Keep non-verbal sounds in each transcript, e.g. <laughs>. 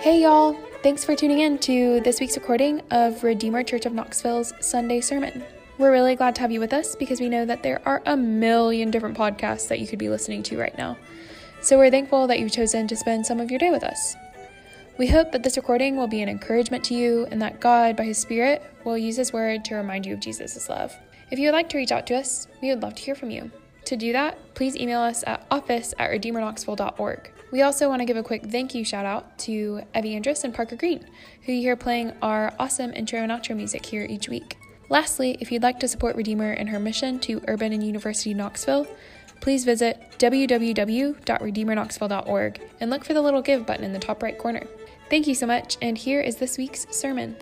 Hey, y'all. Thanks for tuning in to this week's recording of Redeemer Church of Knoxville's Sunday Sermon. We're really glad to have you with us because we know that there are a million different podcasts that you could be listening to right now. So we're thankful that you've chosen to spend some of your day with us. We hope that this recording will be an encouragement to you and that God, by His Spirit, will use His Word to remind you of Jesus' love. If you would like to reach out to us, we would love to hear from you. To do that, please email us at office at redeemerknoxville.org. We also want to give a quick thank you shout out to Evie Andrus and Parker Green, who you hear playing our awesome intro and outro music here each week. Lastly, if you'd like to support Redeemer in her mission to Urban and University Knoxville, please visit www.redeemerknoxville.org and look for the little give button in the top right corner. Thank you so much, and here is this week's sermon.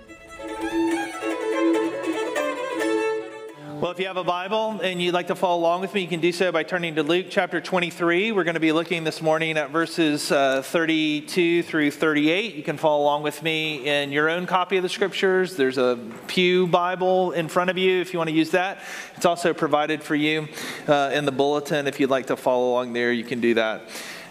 Well, if you have a Bible and you'd like to follow along with me, you can do so by turning to Luke chapter 23. We're going to be looking this morning at verses uh, 32 through 38. You can follow along with me in your own copy of the scriptures. There's a Pew Bible in front of you if you want to use that. It's also provided for you uh, in the bulletin. If you'd like to follow along there, you can do that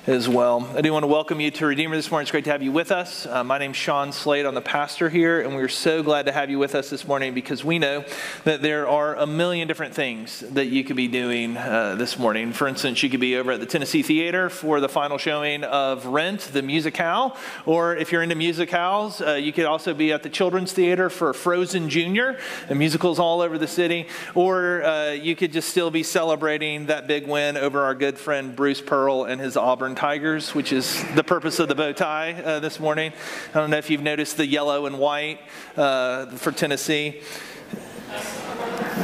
as well. I do want to welcome you to Redeemer this morning. It's great to have you with us. Uh, my name's Sean Slade. I'm the pastor here, and we're so glad to have you with us this morning because we know that there are a million different things that you could be doing uh, this morning. For instance, you could be over at the Tennessee Theater for the final showing of Rent, the musical, or if you're into musicals, uh, you could also be at the Children's Theater for Frozen Junior, the musicals all over the city, or uh, you could just still be celebrating that big win over our good friend Bruce Pearl and his Auburn Tigers, which is the purpose of the bow tie uh, this morning. I don't know if you've noticed the yellow and white uh, for Tennessee.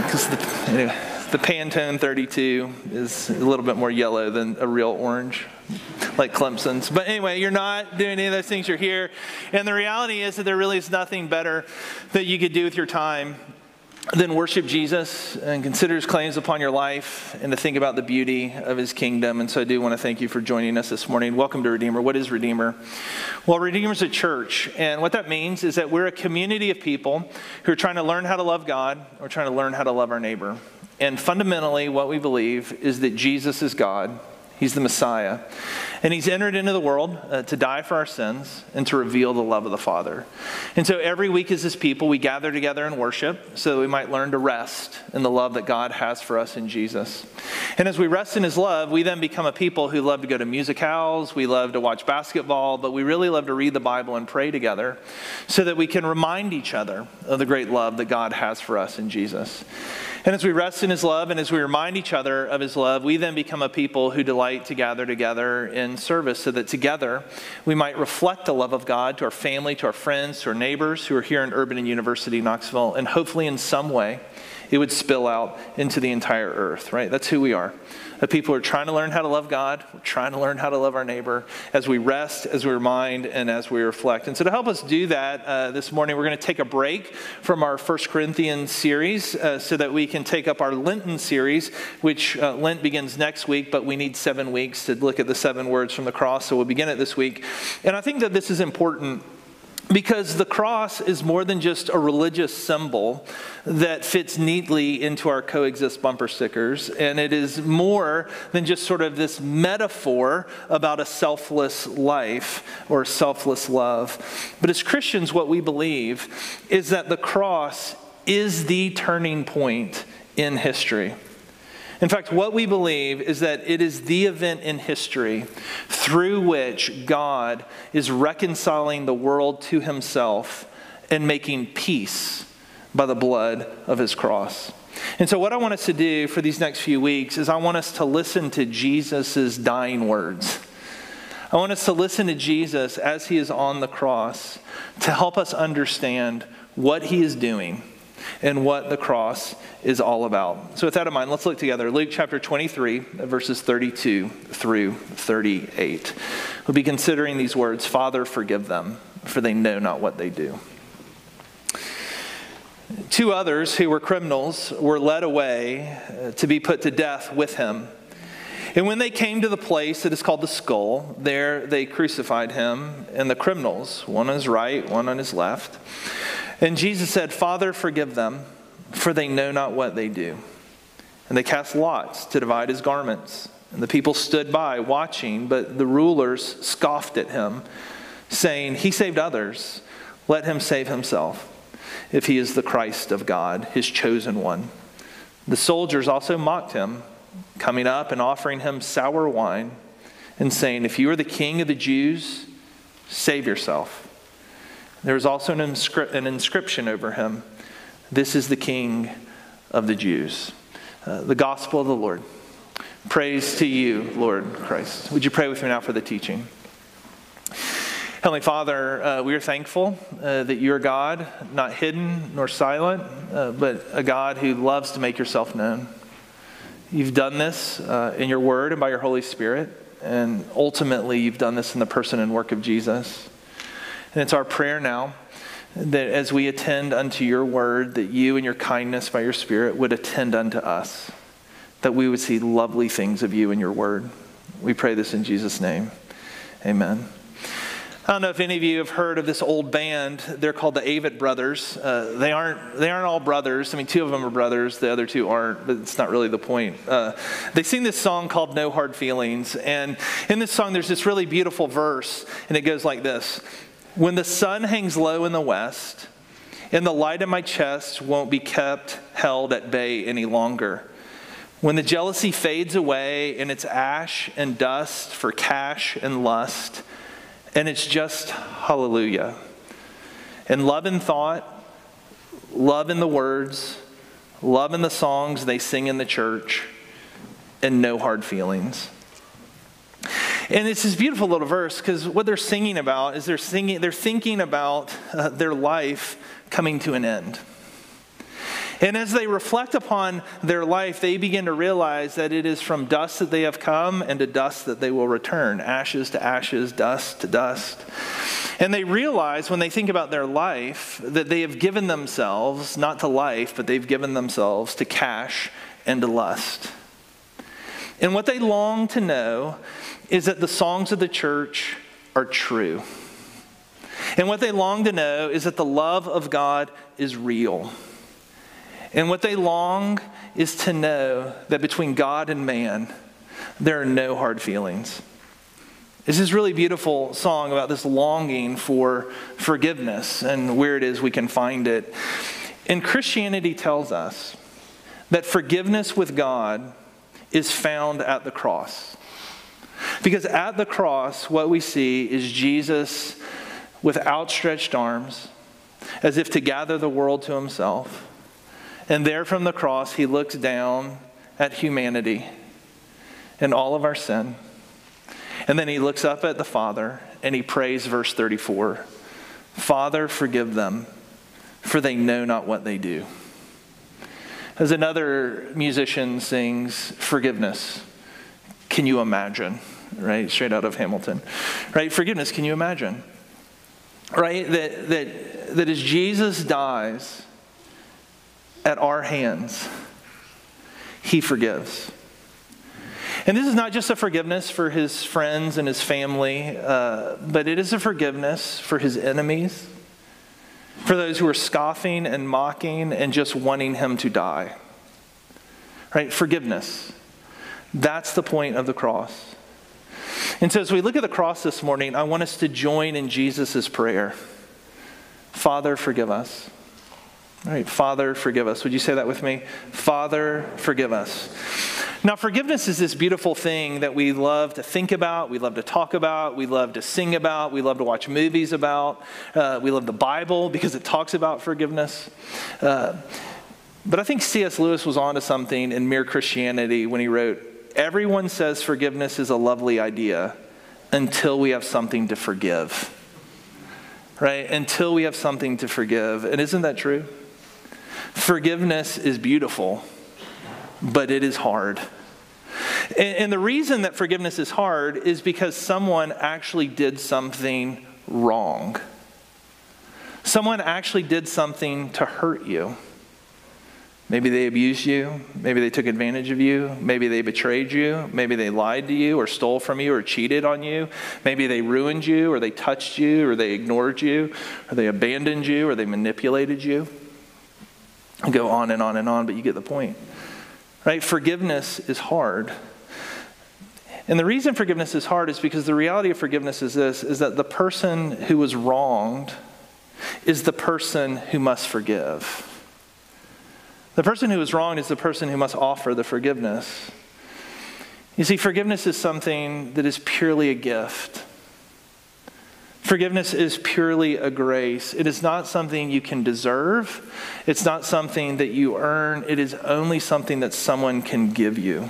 Because the, anyway, the Pantone 32 is a little bit more yellow than a real orange, like Clemson's. But anyway, you're not doing any of those things, you're here. And the reality is that there really is nothing better that you could do with your time then worship Jesus and consider his claims upon your life and to think about the beauty of his kingdom. And so I do want to thank you for joining us this morning. Welcome to Redeemer. What is Redeemer? Well, Redeemer is a church. And what that means is that we're a community of people who are trying to learn how to love God or trying to learn how to love our neighbor. And fundamentally, what we believe is that Jesus is God He's the Messiah. And he's entered into the world uh, to die for our sins and to reveal the love of the Father. And so every week as his people, we gather together and worship so that we might learn to rest in the love that God has for us in Jesus. And as we rest in his love, we then become a people who love to go to musicals, we love to watch basketball, but we really love to read the Bible and pray together so that we can remind each other of the great love that God has for us in Jesus. And as we rest in his love and as we remind each other of his love, we then become a people who delight to gather together in service so that together we might reflect the love of God to our family, to our friends, to our neighbors who are here in Urban and University Knoxville, and hopefully in some way it would spill out into the entire earth, right? That's who we are that people who are trying to learn how to love God, we're trying to learn how to love our neighbor as we rest, as we remind, and as we reflect. And so, to help us do that uh, this morning, we're going to take a break from our First Corinthians series uh, so that we can take up our Lenten series, which uh, Lent begins next week, but we need seven weeks to look at the seven words from the cross. So, we'll begin it this week. And I think that this is important because the cross is more than just a religious symbol that fits neatly into our coexist bumper stickers, and it is more than just sort of this metaphor about a selfless life or selfless love. But as Christians, what we believe is that the cross is the turning point in history. In fact, what we believe is that it is the event in history through which God is reconciling the world to himself and making peace by the blood of his cross. And so, what I want us to do for these next few weeks is I want us to listen to Jesus' dying words. I want us to listen to Jesus as he is on the cross to help us understand what he is doing and what the cross is all about. So, with that in mind, let's look together. Luke chapter 23, verses 32 through 38. We'll be considering these words Father, forgive them, for they know not what they do. Two others who were criminals were led away uh, to be put to death with him. And when they came to the place that is called the skull, there they crucified him and the criminals, one on his right, one on his left. And Jesus said, Father, forgive them, for they know not what they do. And they cast lots to divide his garments. And the people stood by watching, but the rulers scoffed at him, saying, He saved others, let him save himself, if he is the Christ of God, his chosen one. The soldiers also mocked him, coming up and offering him sour wine, and saying, If you are the king of the Jews, save yourself. There was also an, inscri- an inscription over him This is the king of the Jews. Uh, the gospel of the Lord. Praise to you, Lord Christ. Would you pray with me now for the teaching? Heavenly Father, uh, we are thankful uh, that you're God, not hidden nor silent, uh, but a God who loves to make yourself known. You've done this uh, in your word and by your Holy Spirit, and ultimately you've done this in the person and work of Jesus. And it's our prayer now that as we attend unto your word, that you and your kindness by your Spirit would attend unto us, that we would see lovely things of you in your word. We pray this in Jesus' name. Amen. I don't know if any of you have heard of this old band. They're called the Avett Brothers. Uh, they aren't they aren't all brothers. I mean, two of them are brothers. The other two aren't. But it's not really the point. Uh, they sing this song called "No Hard Feelings," and in this song, there's this really beautiful verse, and it goes like this: "When the sun hangs low in the west, and the light in my chest won't be kept held at bay any longer." When the jealousy fades away and it's ash and dust for cash and lust, and it's just hallelujah. And love in thought, love in the words, love in the songs they sing in the church, and no hard feelings. And it's this beautiful little verse because what they're singing about is they're singing, they're thinking about uh, their life coming to an end. And as they reflect upon their life, they begin to realize that it is from dust that they have come and to dust that they will return ashes to ashes, dust to dust. And they realize when they think about their life that they have given themselves, not to life, but they've given themselves to cash and to lust. And what they long to know is that the songs of the church are true. And what they long to know is that the love of God is real. And what they long is to know that between God and man, there are no hard feelings. This is really beautiful song about this longing for forgiveness and where it is we can find it. And Christianity tells us that forgiveness with God is found at the cross. Because at the cross, what we see is Jesus with outstretched arms, as if to gather the world to himself. And there from the cross, he looks down at humanity and all of our sin. And then he looks up at the Father and he prays, verse 34 Father, forgive them, for they know not what they do. As another musician sings, forgiveness. Can you imagine? Right? Straight out of Hamilton. Right? Forgiveness, can you imagine? Right? That, that, that as Jesus dies, at our hands, He forgives. And this is not just a forgiveness for his friends and his family, uh, but it is a forgiveness for his enemies, for those who are scoffing and mocking and just wanting him to die. Right? Forgiveness. That's the point of the cross. And so, as we look at the cross this morning, I want us to join in Jesus' prayer Father, forgive us. All right, Father, forgive us. Would you say that with me? Father, forgive us. Now, forgiveness is this beautiful thing that we love to think about, we love to talk about, we love to sing about, we love to watch movies about. Uh, we love the Bible because it talks about forgiveness. Uh, but I think C.S. Lewis was onto something in Mere Christianity when he wrote, Everyone says forgiveness is a lovely idea until we have something to forgive. Right? Until we have something to forgive. And isn't that true? Forgiveness is beautiful, but it is hard. And, and, the reason that forgiveness is hard is because someone actually did something wrong. Someone actually did something to hurt you. Maybe they abused you. Maybe they took advantage of you. Maybe they betrayed you. Maybe they lied to you or stole from you or cheated on you. Maybe they ruined you or they touched you or they ignored you or they abandoned you or they manipulated you go on and on and on, but you get the point. Right? Forgiveness is hard. And the reason forgiveness is hard is because the reality of forgiveness is this is that the person who was wronged is the person who must forgive. The person who is wronged is the person who must offer the forgiveness. You see, forgiveness is something that is purely a gift. Forgiveness is purely a grace. It is not something you can deserve. It's not something that you earn. It is only something that someone can give you.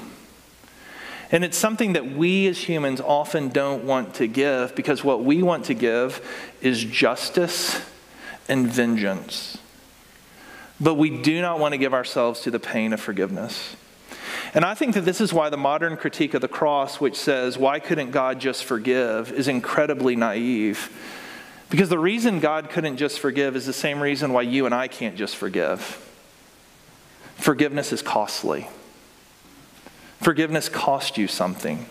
And it's something that we as humans often don't want to give because what we want to give is justice and vengeance. But we do not want to give ourselves to the pain of forgiveness. And I think that this is why the modern critique of the cross, which says, why couldn't God just forgive, is incredibly naive. Because the reason God couldn't just forgive is the same reason why you and I can't just forgive. Forgiveness is costly. Forgiveness costs you something.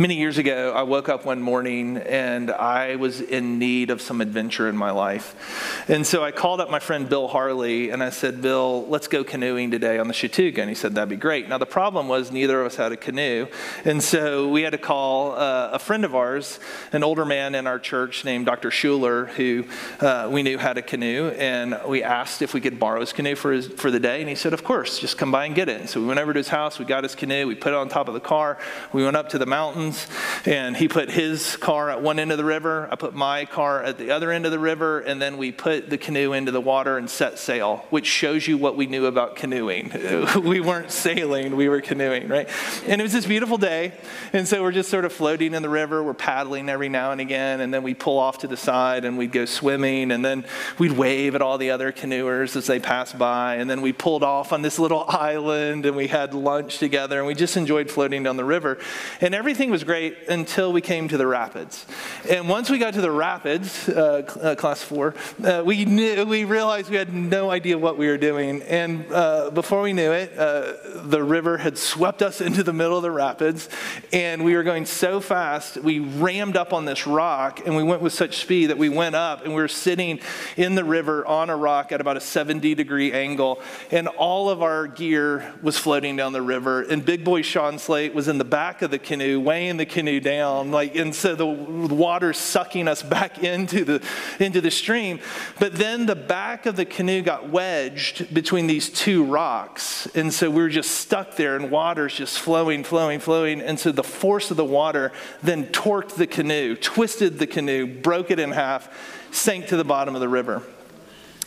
Many years ago, I woke up one morning and I was in need of some adventure in my life. And so I called up my friend Bill Harley and I said, Bill, let's go canoeing today on the Chattooga. And he said, that'd be great. Now, the problem was neither of us had a canoe. And so we had to call uh, a friend of ours, an older man in our church named Dr. Schuler, who uh, we knew had a canoe. And we asked if we could borrow his canoe for, his, for the day. And he said, of course, just come by and get it. And so we went over to his house, we got his canoe, we put it on top of the car, we went up to the mountains mountains, and he put his car at one end of the river. I put my car at the other end of the river, and then we put the canoe into the water and set sail, which shows you what we knew about canoeing. <laughs> we weren't sailing, we were canoeing, right? And it was this beautiful day, and so we're just sort of floating in the river. We're paddling every now and again, and then we pull off to the side and we'd go swimming, and then we'd wave at all the other canoers as they passed by, and then we pulled off on this little <laughs> island and we had lunch together, and we just enjoyed floating down the river. And everything was was great until we came to the rapids. And once we got to the rapids, uh, uh, class four, uh, we knew, we realized we had no idea what we were doing. And uh, before we knew it, uh, the river had swept us into the middle of the rapids, and we were going so fast, we rammed up on this rock, and we went with such speed that we went up, and we were sitting in the river on a rock at about a 70 degree angle, and all of our gear was floating down the river. And big boy Sean Slade was in the back of the canoe, weighing the canoe down, like, and so the water sucking us back into the, into the stream. But then the back of the canoe got wedged between these two rocks. And so we were just stuck there, and water's just flowing, flowing, flowing. And so the force of the water then torqued the canoe, twisted the canoe, broke it in half, sank to the bottom of the river.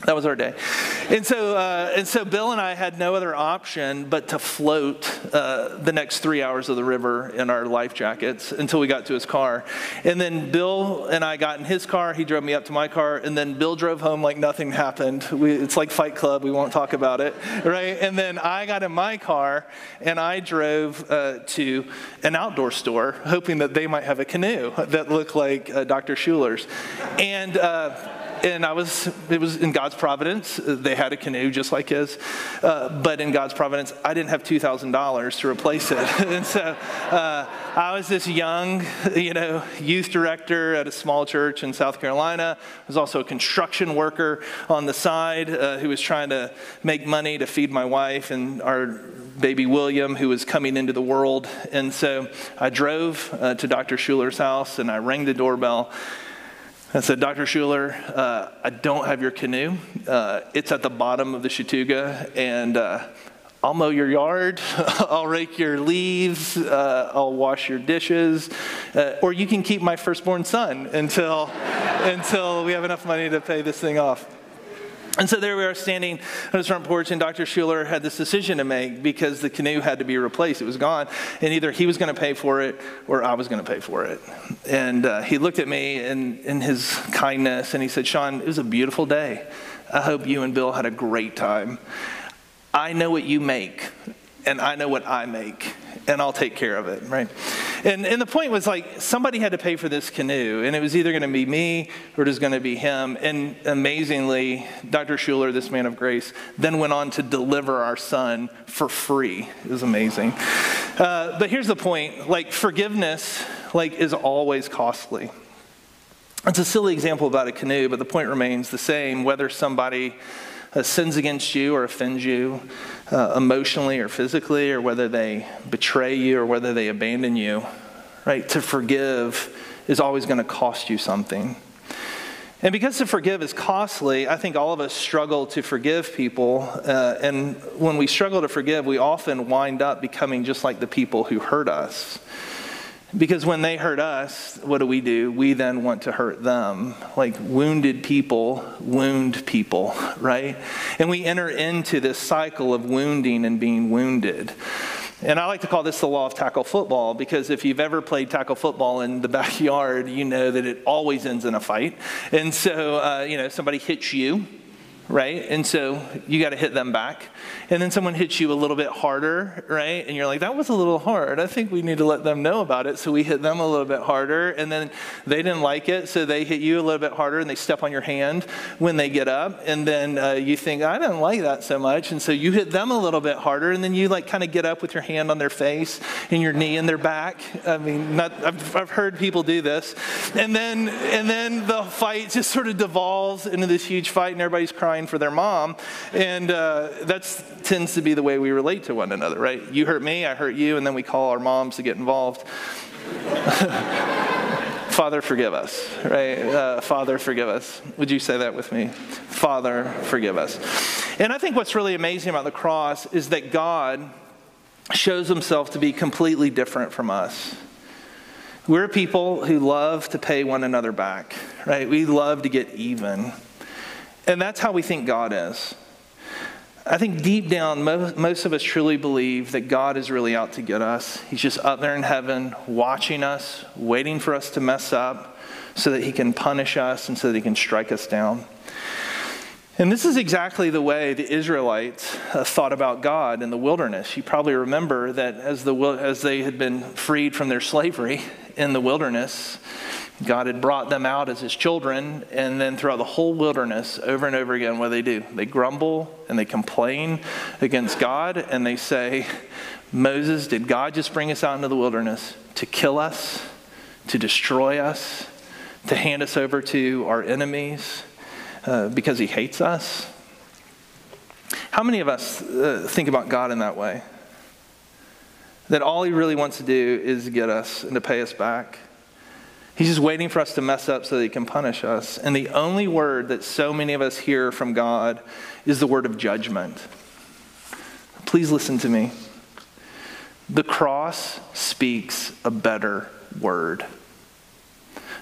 That was our day. And so, uh, and so Bill and I had no other option but to float uh, the next three hours of the river in our life jackets until we got to his car. And then Bill and I got in his car. He drove me up to my car. And then Bill drove home like nothing happened. We, it's like Fight Club. We won't talk about it, right? And then I got in my car and I drove uh, to an outdoor store hoping that they might have a canoe that looked like uh, Dr. Schuler's. And uh, and I was, it was in God's providence. They had a canoe just like his. Uh, but in God's providence, I didn't have $2,000 to replace it. <laughs> and so uh, I was this young, you know, youth director at a small church in South Carolina. I was also a construction worker on the side uh, who was trying to make money to feed my wife and our baby William, who was coming into the world. And so I drove uh, to Dr. Schuler's house and I rang the doorbell. I said, Dr. Schuler, uh, I don't have your canoe. Uh, it's at the bottom of the Chattooga, and uh, I'll mow your yard, <laughs> I'll rake your leaves, uh, I'll wash your dishes, uh, or you can keep my firstborn son until, <laughs> until we have enough money to pay this thing off. And so there we are standing on his front porch, and Dr. Schuler had this decision to make because the canoe had to be replaced. It was gone. And either he was going to pay for it or I was going to pay for it. And uh, he looked at me in, in his kindness and he said, Sean, it was a beautiful day. I hope you and Bill had a great time. I know what you make, and I know what I make and I'll take care of it, right? And, and the point was like somebody had to pay for this canoe, and it was either going to be me or it was going to be him. And amazingly, Dr. Schuler, this man of grace, then went on to deliver our son for free. It was amazing. Uh, but here's the point like forgiveness like is always costly. It's a silly example about a canoe, but the point remains the same whether somebody uh, sins against you or offends you uh, emotionally or physically, or whether they betray you or whether they abandon you, right? To forgive is always going to cost you something. And because to forgive is costly, I think all of us struggle to forgive people. Uh, and when we struggle to forgive, we often wind up becoming just like the people who hurt us. Because when they hurt us, what do we do? We then want to hurt them. Like wounded people wound people, right? And we enter into this cycle of wounding and being wounded. And I like to call this the law of tackle football because if you've ever played tackle football in the <laughs> backyard, you know that it always ends in a fight. And so, uh, you know, somebody hits you, right? And so you got to hit them back. And then someone hits you a little bit harder, right? And you're like, that was a little hard. I think we need to let them know about it. So we hit them a little bit harder. And then they didn't like it. So they hit you a little bit harder and they step on your hand when they get up. And then uh, you think, I didn't like that so much. And so you hit them a little bit harder. And then you like kind of get up with your hand on their face and your knee in their back. I mean, not, I've, I've heard people do this. And then, and then the fight just sort of devolves into this huge fight and everybody's crying for their mom. And uh, that's tends to be the way we relate to one another, right? You hurt me, I hurt you, and then we call our moms to get involved. <laughs> Father, forgive us, right? Uh, Father, forgive us. Would you say that with me? Father, forgive us. And I think what's really amazing about the cross is that God shows himself to be completely different from us. We're people who love to pay one another back, right? We love to get even. And that's how we think God is. I think deep down, most of us truly believe that God is really out to get us. He's just up there in heaven, watching us, waiting for us to mess up so that he can punish us and so that he can strike us down. And this is exactly the way the Israelites uh, thought about God in the wilderness. You probably remember that as, the, as they had been freed from their slavery in the wilderness, God had brought them out as his children, and then throughout the whole wilderness, over and over again, what do they do? They grumble and they complain against God, and they say, Moses, did God just bring us out into the wilderness to kill us, to destroy us, to hand us over to our enemies uh, because he hates us? How many of us uh, think about God in that way? That all he really wants to do is get us and to pay us back? He's just waiting for us to mess up so that he can punish us. And the only word that so many of us hear from God is the word of judgment. Please listen to me. The cross speaks a better word.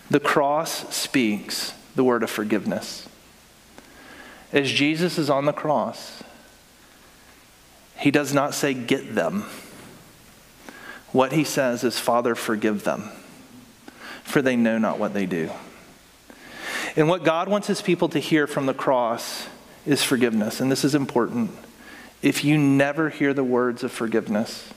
The cross speaks the word of forgiveness. As Jesus is on the cross, he does not say, Get them. What he says is, Father, forgive them for they know not what they do. And what God wants his people to hear from the cross is forgiveness. And this is important. If you never hear the words of forgiveness,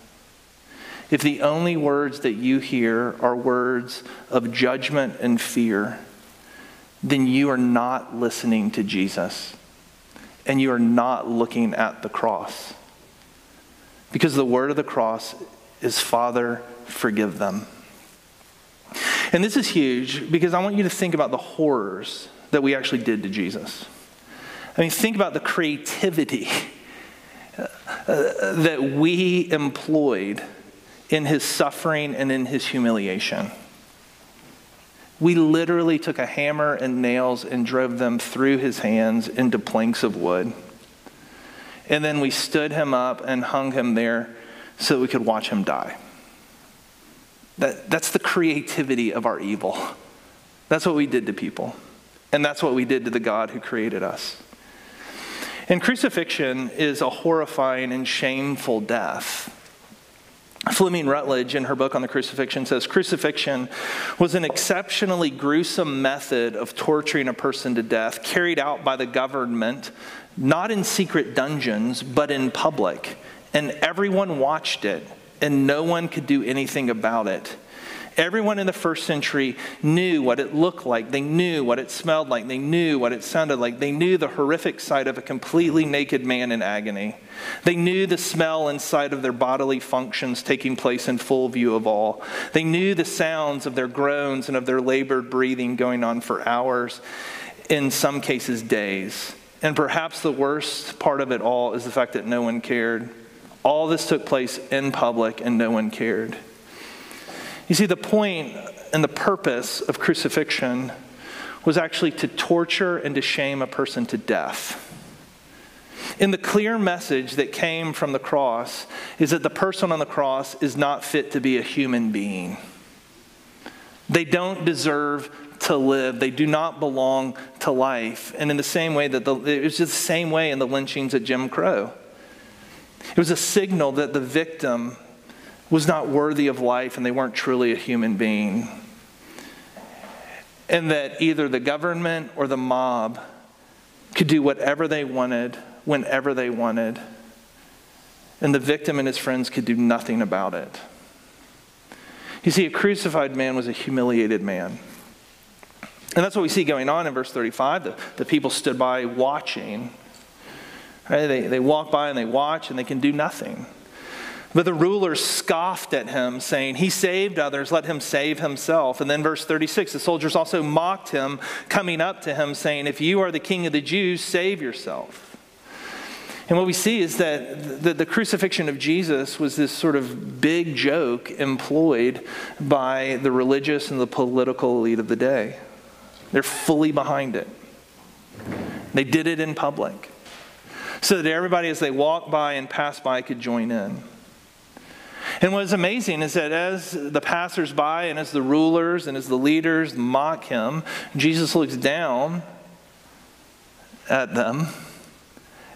if the only words that you hear are words of judgment and fear, then you are not listening to Jesus and you are not looking at the cross. Because the word of the cross is, Father, forgive them. And this is huge because I want you to think about the horrors that we actually did to Jesus. I mean, think about the creativity uh, that we employed in his suffering and in his humiliation. We literally took a hammer and nails and drove them through his hands into planks of wood. And then we stood him up and hung him there so that we could watch him die. That, that's the creativity of our evil. That's what we did to people. And that's what we did to the God who created us. And crucifixion is a horrifying and shameful death. Fleming Rutledge, in her book on the crucifixion, says crucifixion was an exceptionally gruesome method of torturing a person to death carried out by the government, not in secret dungeons, but in public. And everyone watched it and no one could do anything about it. Everyone in the first century knew what it looked like. They knew what it smelled like. They knew what it sounded like. They knew the horrific sight of a completely naked man in agony. They knew the smell sight of their bodily functions taking place in full view of all. They knew the sounds of their groans and of their labored breathing going on for hours, in some cases, days. And perhaps the worst part of it all is the fact that no one cared. All this took place in public and no one cared. You see, the point and the purpose of crucifixion was actually to torture and to shame a person to death. In the clear message that came from the cross is that the person on the cross is not fit to be a human being. They don't deserve to live. They do not belong to life. And in the same way that the, it was just the same way in the lynchings at Jim Crow. It was a signal that the victim was not worthy of life and they weren't truly a human being. And that either the government or the mob could do whatever they wanted, whenever they wanted, and the victim and his friends could do nothing about it. You see, a crucified man was a humiliated man. And that's what we see going on in verse 35. The, the people stood by watching. Right? They, they walk by and they watch and they can do nothing. But the rulers scoffed at him, saying, He saved others, let him save himself. And then, verse 36, the soldiers also mocked him, coming up to him, saying, If you are the king of the Jews, save yourself. And what we see is that the, the, crucifixion of Jesus was this sort of big joke employed by the religious and the political elite of the day. They're fully behind it. They did it in public so that everybody, as they walk by and pass by, could join in. And what's amazing is that as the passersby and as the rulers and as the leaders mock him, Jesus looks down at them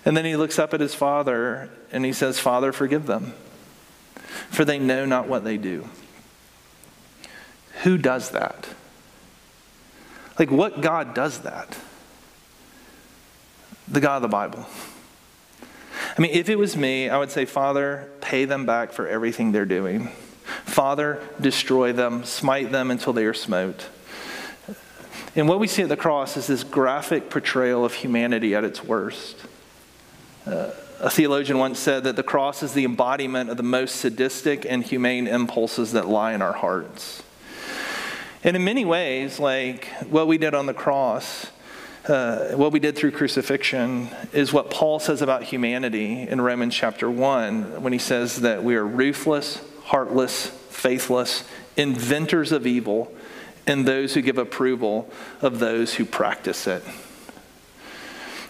and then he looks up at his father and he says, Father, forgive them, for they know not what they do. Who does that? Like, what God does that? The God of the Bible. I mean, if it was me, I would say, Father, pay them back for everything they're doing. Father, destroy them, smite them until they are smote. And what we see at the cross is this graphic portrayal of humanity at its worst. Uh, a theologian once said that the cross is the embodiment of the most sadistic and humane impulses that lie in our hearts. And in many ways, like what we did on the cross, uh, what we did through crucifixion, is what Paul says about humanity in Romans chapter 1 when he says that we are ruthless, heartless, faithless, inventors of evil, and those who give approval of those who practice it.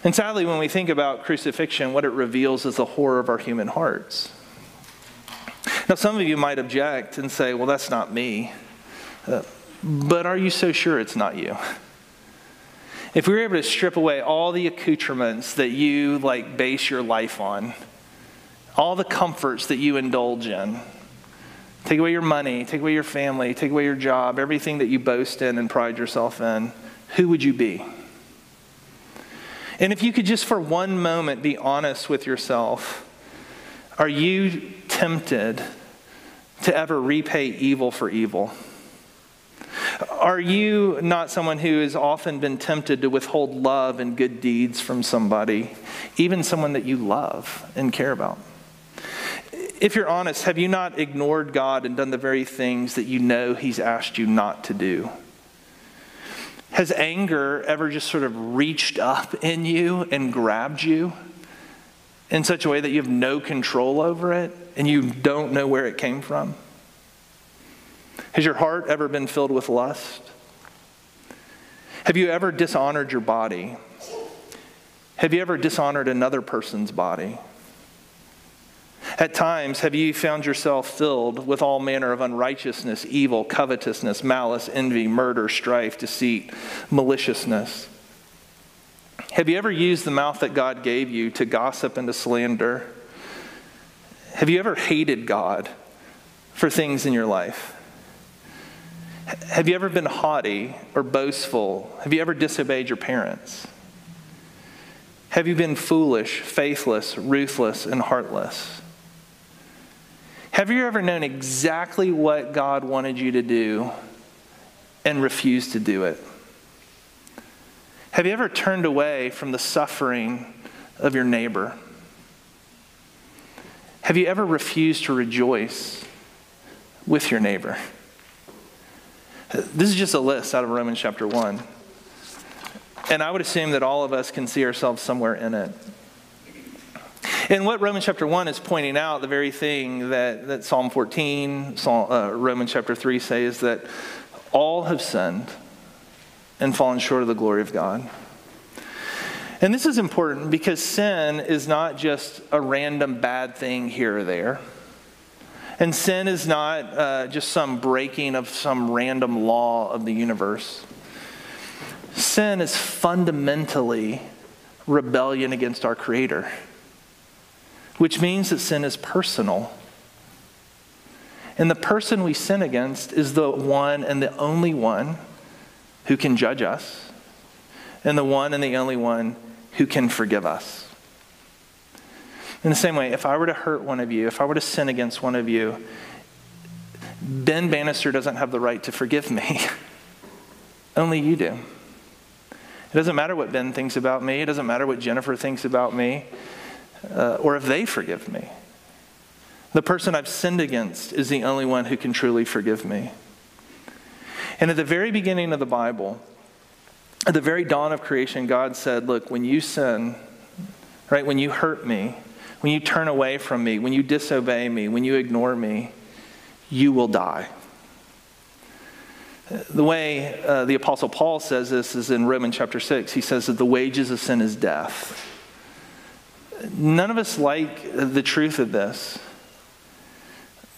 And sadly, when we think about crucifixion, what it reveals is the horror of our human hearts. Now, some of you might object and say, well, that's not me. Uh, but are you so sure it's not you? If we were able to strip away all the accoutrements that you like base your life on, all the comforts that you indulge in, take away your money, take away your family, take away your job, everything that you boast in and pride yourself in, who would you be? And if you could just for one moment be honest with yourself, are you tempted to ever repay evil for evil? Are you not someone who has often been tempted to withhold love and good deeds from somebody, even someone that you love and care about? If you're honest, have you not ignored God and done the very things that you know He's asked you not to do? Has anger ever just sort of reached up in you and grabbed you in such a way that you have no control over it and you don't know where it came from? Has your heart ever been filled with lust? Have you ever dishonored your body? Have you ever dishonored another person's body? At times, have you found yourself filled with all manner of unrighteousness, evil, covetousness, malice, envy, murder, strife, deceit, maliciousness? Have you ever used the mouth that God gave you to gossip and to slander? Have you ever hated God for things in your life? Have you ever been haughty or boastful? Have you ever disobeyed your parents? Have you been foolish, faithless, ruthless, and heartless? Have you ever known exactly what God wanted you to do and refused to do it? Have you ever turned away from the suffering of your neighbor? Have you ever refused to rejoice with your neighbor? This is just a list out of Romans chapter 1. And I would assume that all of us can see ourselves somewhere in it. And what Romans chapter 1 is pointing out, the very thing that, that Psalm 14, Psalm, uh, Romans chapter 3 say is that all have sinned and fallen short of the glory of God. And this is important because sin is not just a random bad thing here or there. And sin is not uh, just some breaking of some random law of the universe. Sin is fundamentally rebellion against our Creator, which means that sin is personal. And the person we sin against is the one and the only one who can judge us, and the one and the only one who can forgive us. In the same way, if I were to hurt one of you, if I were to sin against one of you, Ben Bannister doesn't have the right to forgive me. <laughs> Only you do. It doesn't matter what Ben thinks about me. It doesn't matter what Jennifer thinks about me, uh, or if they forgive me. The person I've sinned against is the only one who can truly forgive me. And at the very beginning of the Bible, at the very dawn of creation, God said, Look, when you sin, right, when you hurt me, when you turn away from me, when you disobey me, when you ignore me, you will die. The way uh, the Apostle Paul says this is in Romans chapter 6. He says that the wages of sin is death. None of us like the truth of this.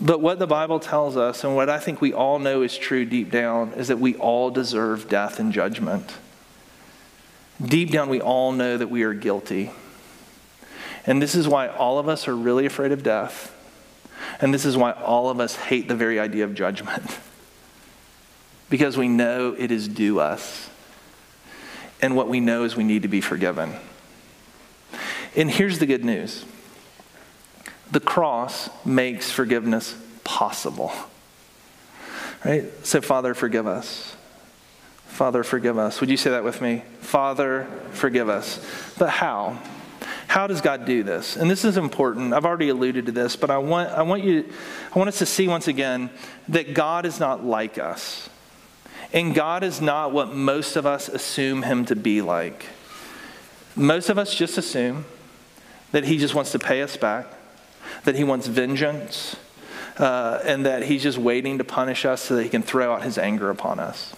But what the Bible tells us, and what I think we all know is true deep down, is that we all deserve death and judgment. Deep down, we all know that we are guilty. And this is why all of us are really afraid of death. And this is why all of us hate the very idea of judgment. <laughs> because we know it is due us. And what we know is we need to be forgiven. And here's the good news the cross makes forgiveness possible. Right? So, Father, forgive us. Father, forgive us. Would you say that with me? Father, forgive us. But how? How does God do this? And this is important. I've already alluded to this, but I want, I want you, I want us to see once again that God is not like us. And God is not what most of us assume him to be like. Most of us just assume that he just wants to pay us back, that he wants vengeance, uh, and that he's just waiting to punish us so that he can throw out his anger upon us.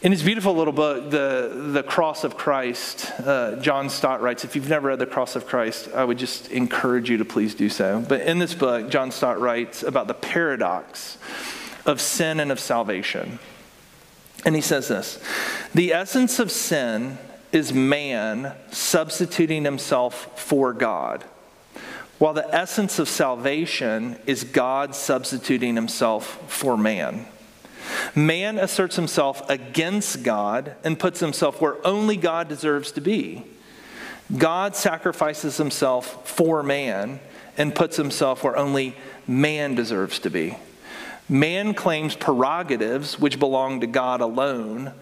In his beautiful little book, The, the Cross of Christ, uh, John Stott writes if you've never read The Cross of Christ, I would just encourage you to please do so. But in this book, John Stott writes about the paradox of sin and of salvation. And he says this The essence of sin is man substituting himself for God, while the essence of salvation is God substituting himself for man. Man asserts himself against God and puts himself where only God deserves to be. God sacrifices himself for man and puts himself where only man deserves to be. Man claims prerogatives which belong to God alone,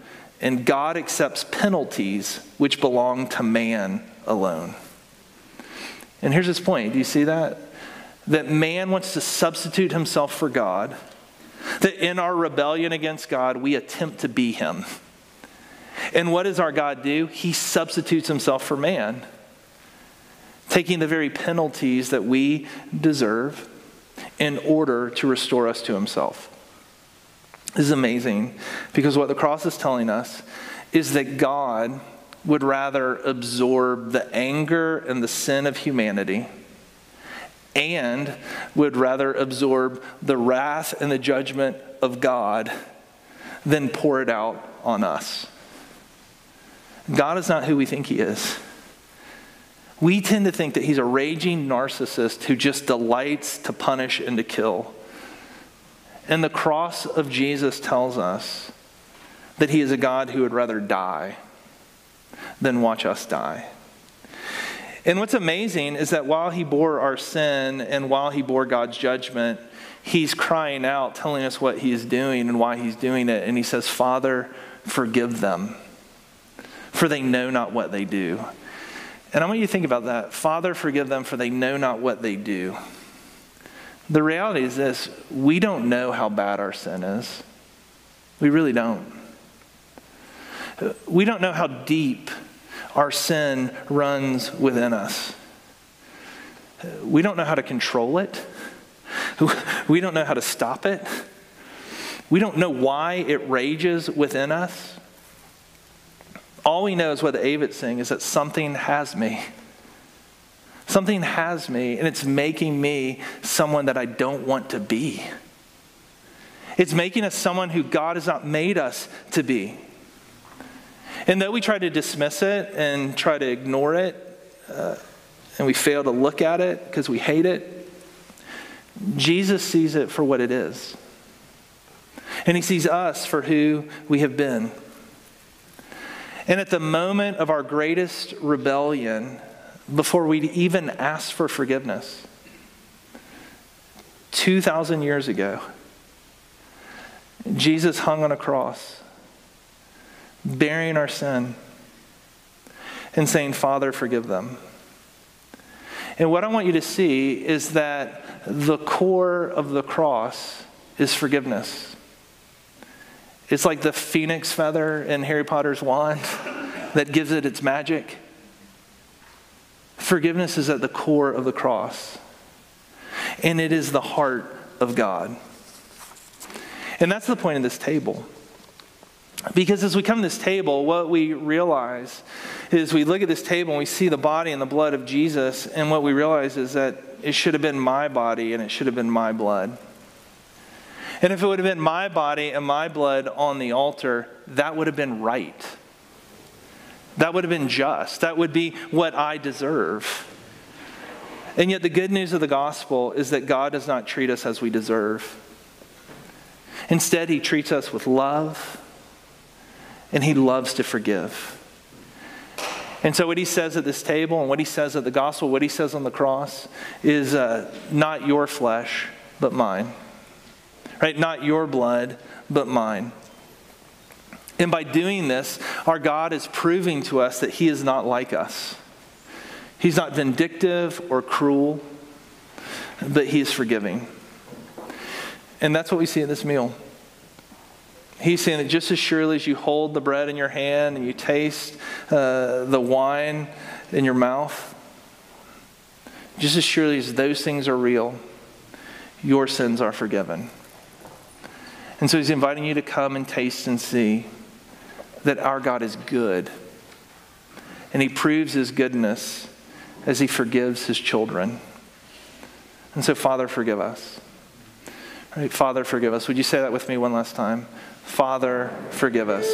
and God accepts penalties which belong to man alone. And here's his point. Do you see that? That man wants to substitute himself for God that in our rebellion against God, we attempt to be Him. And what does our God do? He substitutes Himself for man, taking the very penalties that we deserve in order to restore us to Himself. This is amazing because what the cross is telling us is that God would rather absorb the anger and the sin of humanity and would rather absorb the wrath and the judgment of God than pour it out on us. God is not who we think He is. We tend to think that He's a raging narcissist who just delights to punish and to kill. And the cross of Jesus tells us that He is a God who would rather die than watch us die. And what's amazing is that while he bore our sin and while he bore God's judgment, he's crying out, telling us what he is doing and why he's doing it. And he says, Father, forgive them, for they know not what they do. And I want you to think about that. Father, forgive them, for they know not what they do. The reality is this we don't know how bad our sin is. We really don't. We don't know how deep our sin runs within us. We don't know how to control it. <laughs> We don't know how to stop it. We don't know why it rages within us. All we know is what the Avett's saying is that something has me. Something has me, and it's making me someone that I don't want to be. It's making us someone who God has not made us to be. And though we try to dismiss it and try to ignore it, uh, and we fail to look at it because we hate it, Jesus sees it for what it is. And he sees us for who we have been. And at the moment of our greatest rebellion, before we'd even ask for forgiveness, 2,000 years ago, Jesus hung on a cross, bearing our sin, and saying, Father, forgive them. And what I want you to see is that the core of the cross is forgiveness. It's like the phoenix feather in Harry Potter's wand <laughs> that gives it its magic. Forgiveness is at the core of the cross, and it is the heart of God. And that's the point of this table. Because as we come to this table, what we realize is we look at this table and we see the body and the blood of Jesus, and what we realize is that it should have been my body and it should have been my blood. And if it would have been my body and my blood on the altar, that would have been right. That would have been just. That would be what I deserve. And yet, the good news of the gospel is that God does not treat us as we deserve. Instead, He treats us with love, and He loves to forgive. And so, what He says at this table and what He says at the gospel, what He says on the cross, is uh, not your flesh, but mine. Right? Not your blood, but mine. And by doing this, our God is proving to us that He is not like us. He's not vindictive or cruel, but He is forgiving. And that's what we see at this meal. He's saying that just as surely as you hold the bread in your hand and you taste uh, the wine in your mouth, just as surely as those things are real, your sins are forgiven. And so he's inviting you to come and taste and see that our God is good. And he proves his goodness as he forgives his children. And so, Father, forgive us. Right? Father, forgive us. Would you say that with me one last time? Father, forgive us.